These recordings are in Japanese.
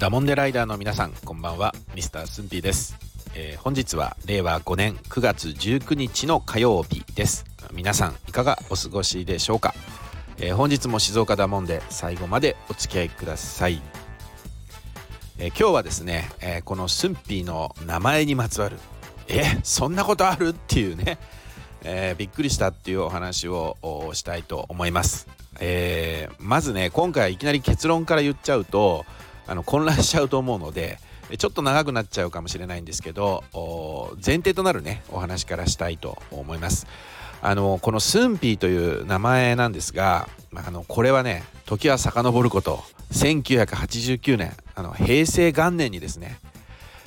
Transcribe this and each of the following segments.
ダモンデライダーの皆さんこんばんは。ミスタースンピーです、えー本日は令和5年9月19日の火曜日です。皆さんいかがお過ごしでしょうか、えー本日も静岡ダモンで最後までお付き合いください、えー今日はですね、えーこのスンピーの名前にまつわるえそんなことある？っていうね、えーびっくりしたっていうお話をおしたいと思います、えーまずね今回いきなり結論から言っちゃうとあの混乱しちゃうと思うのでちょっと長くなっちゃうかもしれないんですけど前提となるねお話からしたいと思います。あのこのスンピーという名前なんですがあのこれはね時は遡ること1989年あの平成元年にですね、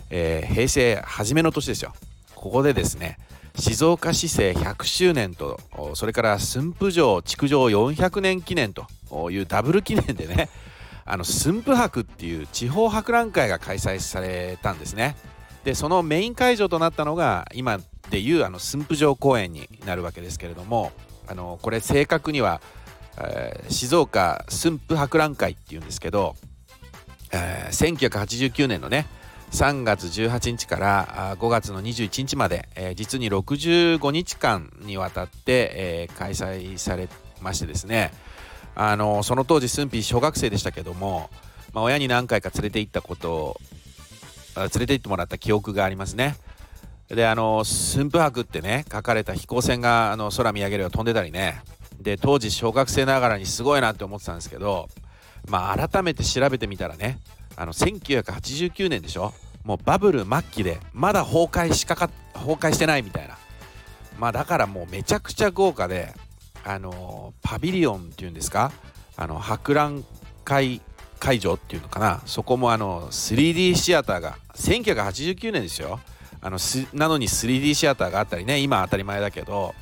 えー平成初めの年ですよ。ここでですね静岡市政100周年とそれから駿府城築城400年記念というダブル記念でねあの駿府博っていう地方博覧会が開催されたんですね。でそのメイン会場となったのが今でいうあの駿府城公園になるわけですけれどもあのこれ正確には、えー静岡駿府博覧会っていうんですけど、えー1989年のね3月18日から5月の21日まで、えー実に65日間にわたって、えー開催されましてですね。あのその当時駿府小学生でしたけども、まあ、親に何回か連れて行ったこと連れて行ってもらった記憶がありますね。であの駿府博ってね書かれた飛行船があの空見上げれば飛んでたりね。で当時小学生ながらにすごいなって思ってたんですけどまあ改めて調べてみたらねあの1989年でしょ。もうバブル末期でまだ崩壊しかか崩壊してないみたいな。まあだからもうめちゃくちゃ豪華であのパビリオンっていうんですか？あの博覧会会場っていうのかな？そこもあの 3D シアターが1989年ですよ。あのすなのに 3D シアターがあったりね今当たり前だけど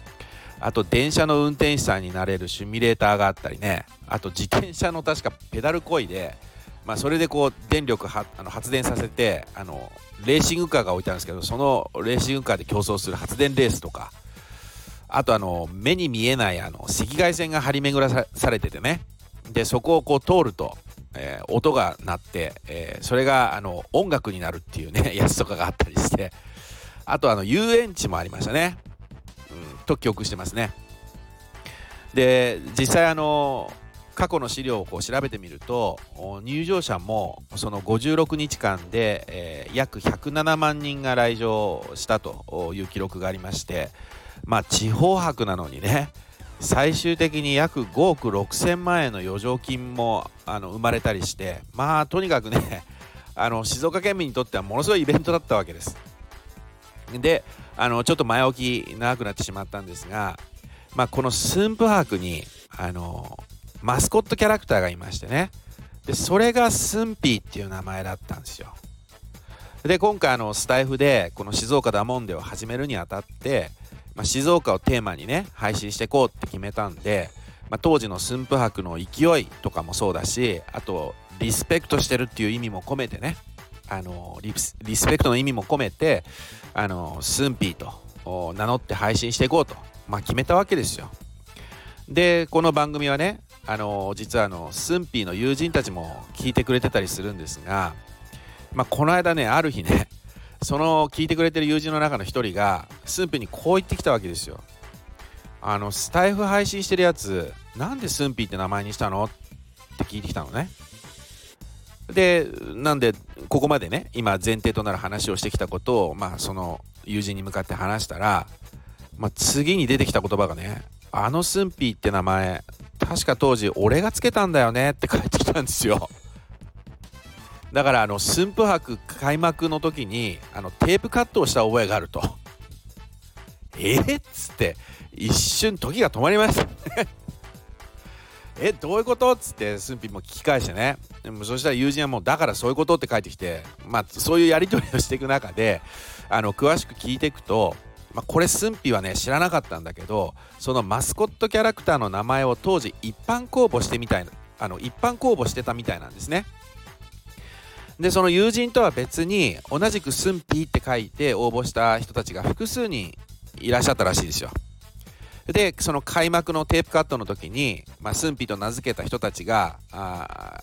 あと電車の運転手さんになれるシミュレーターがあったりねあと自転車の確かペダルこいで、まあ、それでこう電力はあの発電させてあのレーシングカーが置いてあるんですけどそのレーシングカーで競争する発電レースとかあとあの目に見えないあの赤外線が張り巡らされててね。でそこをこう通ると、えー音が鳴って、えーそれがあの音楽になるっていうね やつとかがあったりして。あとあの遊園地もありましたね、うん、と記憶してますね。で実際あの過去の資料をこう調べてみると入場者もその56日間で、えー約107万人が来場したという記録がありましてまあ地方博なのにね最終的に約5億6千万円の余剰金もあの生まれたりしてまあとにかくね あの静岡県民にとってはものすごいイベントだったわけです。であのちょっと前置き長くなってしまったんですが、まあ、この駿府博にあのマスコットキャラクターがいましてねでそれがスンピーっていう名前だったんですよ。で今回あのスタイフでこの静岡ダモンデを始めるにあたって、まあ、静岡をテーマにね配信していこうって決めたんで、まあ、当時の駿府博の勢いとかもそうだしあとリスペクトしてるっていう意味も込めてねあのリスペクトの意味も込めてあのスンピーと名乗って配信していこうと、まあ、決めたわけですよ。でこの番組はねあの実はあのスンピーの友人たちも聞いてくれてたりするんですが、まあ、この間ねある日ねその聞いてくれてる友人の中の一人がスンピにこう言ってきたわけですよ。あのスタイフ配信してるやつなんでスンピって名前にしたのって聞いてきたのね。でなんでここまでね今前提となる話をしてきたことをまあその友人に向かって話したら、まあ、次に出てきた言葉がね「あのスンピーって名前確か当時俺がつけたんだよね」って返ってきたんですよ。だからあの駿府博開幕の時にあのテープカットをした覚えがあると。え？っつって一瞬時が止まりましたね。え？どういうこと？っつってスンピーも聞き返してねでもそしたら友人はもうだからそういうことって書いてきてまあそういうやり取りをしていく中であの詳しく聞いていくと、まあ、これスンピーはね知らなかったんだけどそのマスコットキャラクターの名前を当時一般公募してみたいなあの一般公募してたみたいなんですね。でその友人とは別に同じくスンピーって書いて応募した人たちが複数人いらっしゃったらしいですよ。でその開幕のテープカットの時に、まあ、スンピーと名付けた人たちがあ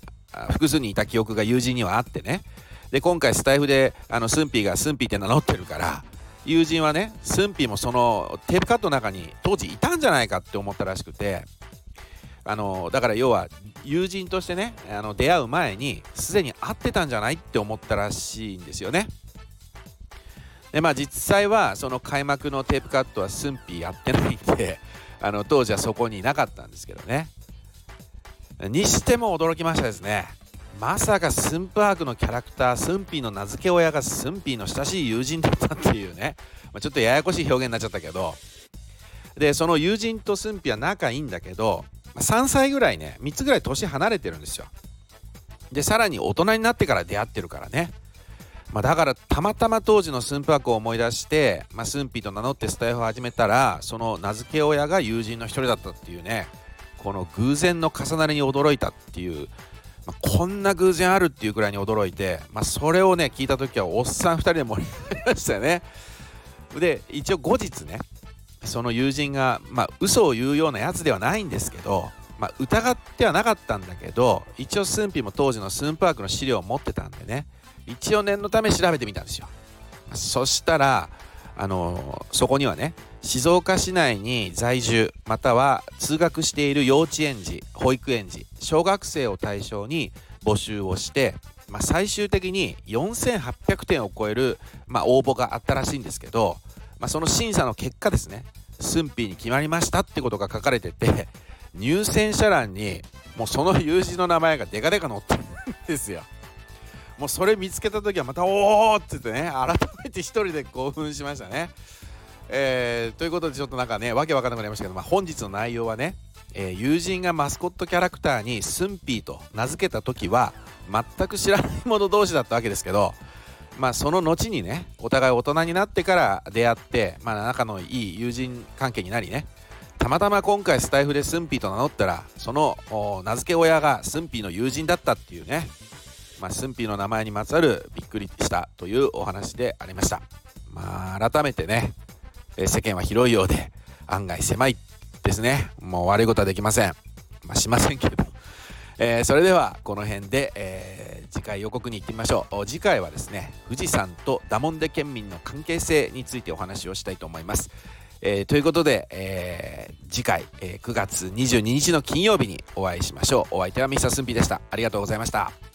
複数にいた記憶が友人にはあってねで今回スタイフであのスンピーがスンピーって名乗ってるから友人はねスンピーもそのテープカットの中に当時いたんじゃないかって思ったらしくてあのだから要は友人としてねあの出会う前にすでに会ってたんじゃないって思ったらしいんですよね。でまあ実際はその開幕のテープカットはスンピーやってないんで あの当時はそこにいなかったんですけどね。にしても驚きましたですね。まさかスンパークのキャラクタースンピーの名付け親がスンピーの親しい友人だったっていうね、まあ、ちょっとややこしい表現になっちゃったけどでその友人とスンピーは仲いいんだけど3歳ぐらいね3つぐらい年離れてるんですよ。でさらに大人になってから出会ってるからね。まあ、だからたまたま当時のスンパークを思い出して、まあ、スンピーと名乗ってスタイフを始めたらその名付け親が友人の一人だったっていうねこの偶然の重なりに驚いたっていうまあ、こんな偶然あるっていうくらいに驚いて、まあ、それをね聞いた時はおっさん2人で盛り上がりましたよね。で一応後日ねその友人がまあ嘘を言うようなやつではないんですけど、まあ、疑ってはなかったんだけど一応スンピも当時のスンパークの資料を持ってたんでね一応念のため調べてみたんですよ。そしたらあのそこにはね静岡市内に在住または通学している幼稚園児保育園児小学生を対象に募集をして、まあ、最終的に4800点を超える、まあ、応募があったらしいんですけど、まあ、その審査の結果ですね駿府に決まりましたってことが書かれてて 入選者欄にもうその友人の名前がデカデカ載ってるんですよ。もうそれ見つけた時はまたおおって言ってね改めて一人で興奮しましたね。えー、ということでちょっとなんかねわけわかんなくなりましたけど、まあ、本日の内容はね、えー、友人がマスコットキャラクターにスンピーと名付けた時は全く知らない者同士だったわけですけどまあその後にねお互い大人になってから出会って、まあ、仲のいい友人関係になりねたまたま今回スタイフでスンピーと名乗ったらその名付け親がスンピーの友人だったっていうねまあ、スンピーの名前にまつわるびっくりしたというお話でありました。まあ、改めてね、世間は広いようで案外狭いですね。もう悪いことはできません。まあ、しませんけど。えー、それではこの辺で、えー、次回予告に行ってみましょう。次回はですね富士山とダモンデ県民の関係性についてお話をしたいと思います、えー、ということで、え次回、え9月22日の金曜日にお会いしましょう。お相手はミサスンピでした。ありがとうございました。